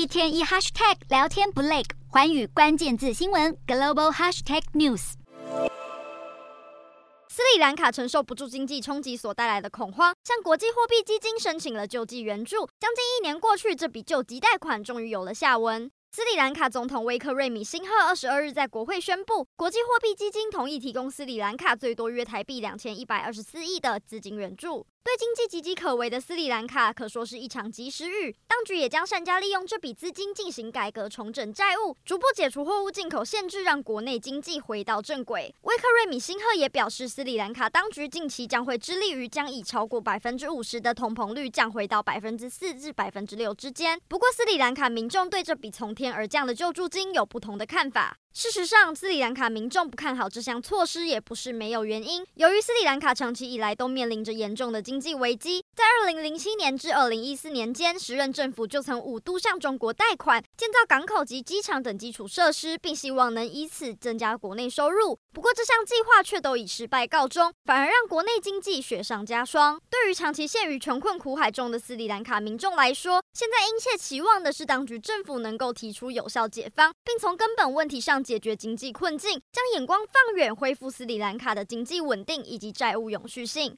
一天一 hashtag 聊天不累，环宇关键字新闻 global hashtag news。斯里兰卡承受不住经济冲击所带来的恐慌，向国际货币基金申请了救济援助。将近一年过去，这笔救济贷款终于有了下文。斯里兰卡总统威克瑞米辛赫二十二日在国会宣布，国际货币基金同意提供斯里兰卡最多约台币两千一百二十四亿的资金援助。对经济岌岌可危的斯里兰卡可说是一场及时雨，当局也将善加利用这笔资金进行改革、重整债务，逐步解除货物进口限制，让国内经济回到正轨。威克瑞米辛赫也表示，斯里兰卡当局近期将会致力于将以超过百分之五十的通膨率降回到百分之四至百分之六之间。不过，斯里兰卡民众对这笔从天而降的救助金有不同的看法。事实上，斯里兰卡民众不看好这项措施也不是没有原因。由于斯里兰卡长期以来都面临着严重的经济危机，在二零零七年至二零一四年间，时任政府就曾五度向中国贷款建造港口及机场等基础设施，并希望能以此增加国内收入。不过，这项计划却都以失败告终，反而让国内经济雪上加霜。对于长期陷于穷困苦海中的斯里兰卡民众来说，现在殷切期望的是当局政府能够提提出有效解方，并从根本问题上。解决经济困境，将眼光放远，恢复斯里兰卡的经济稳定以及债务永续性。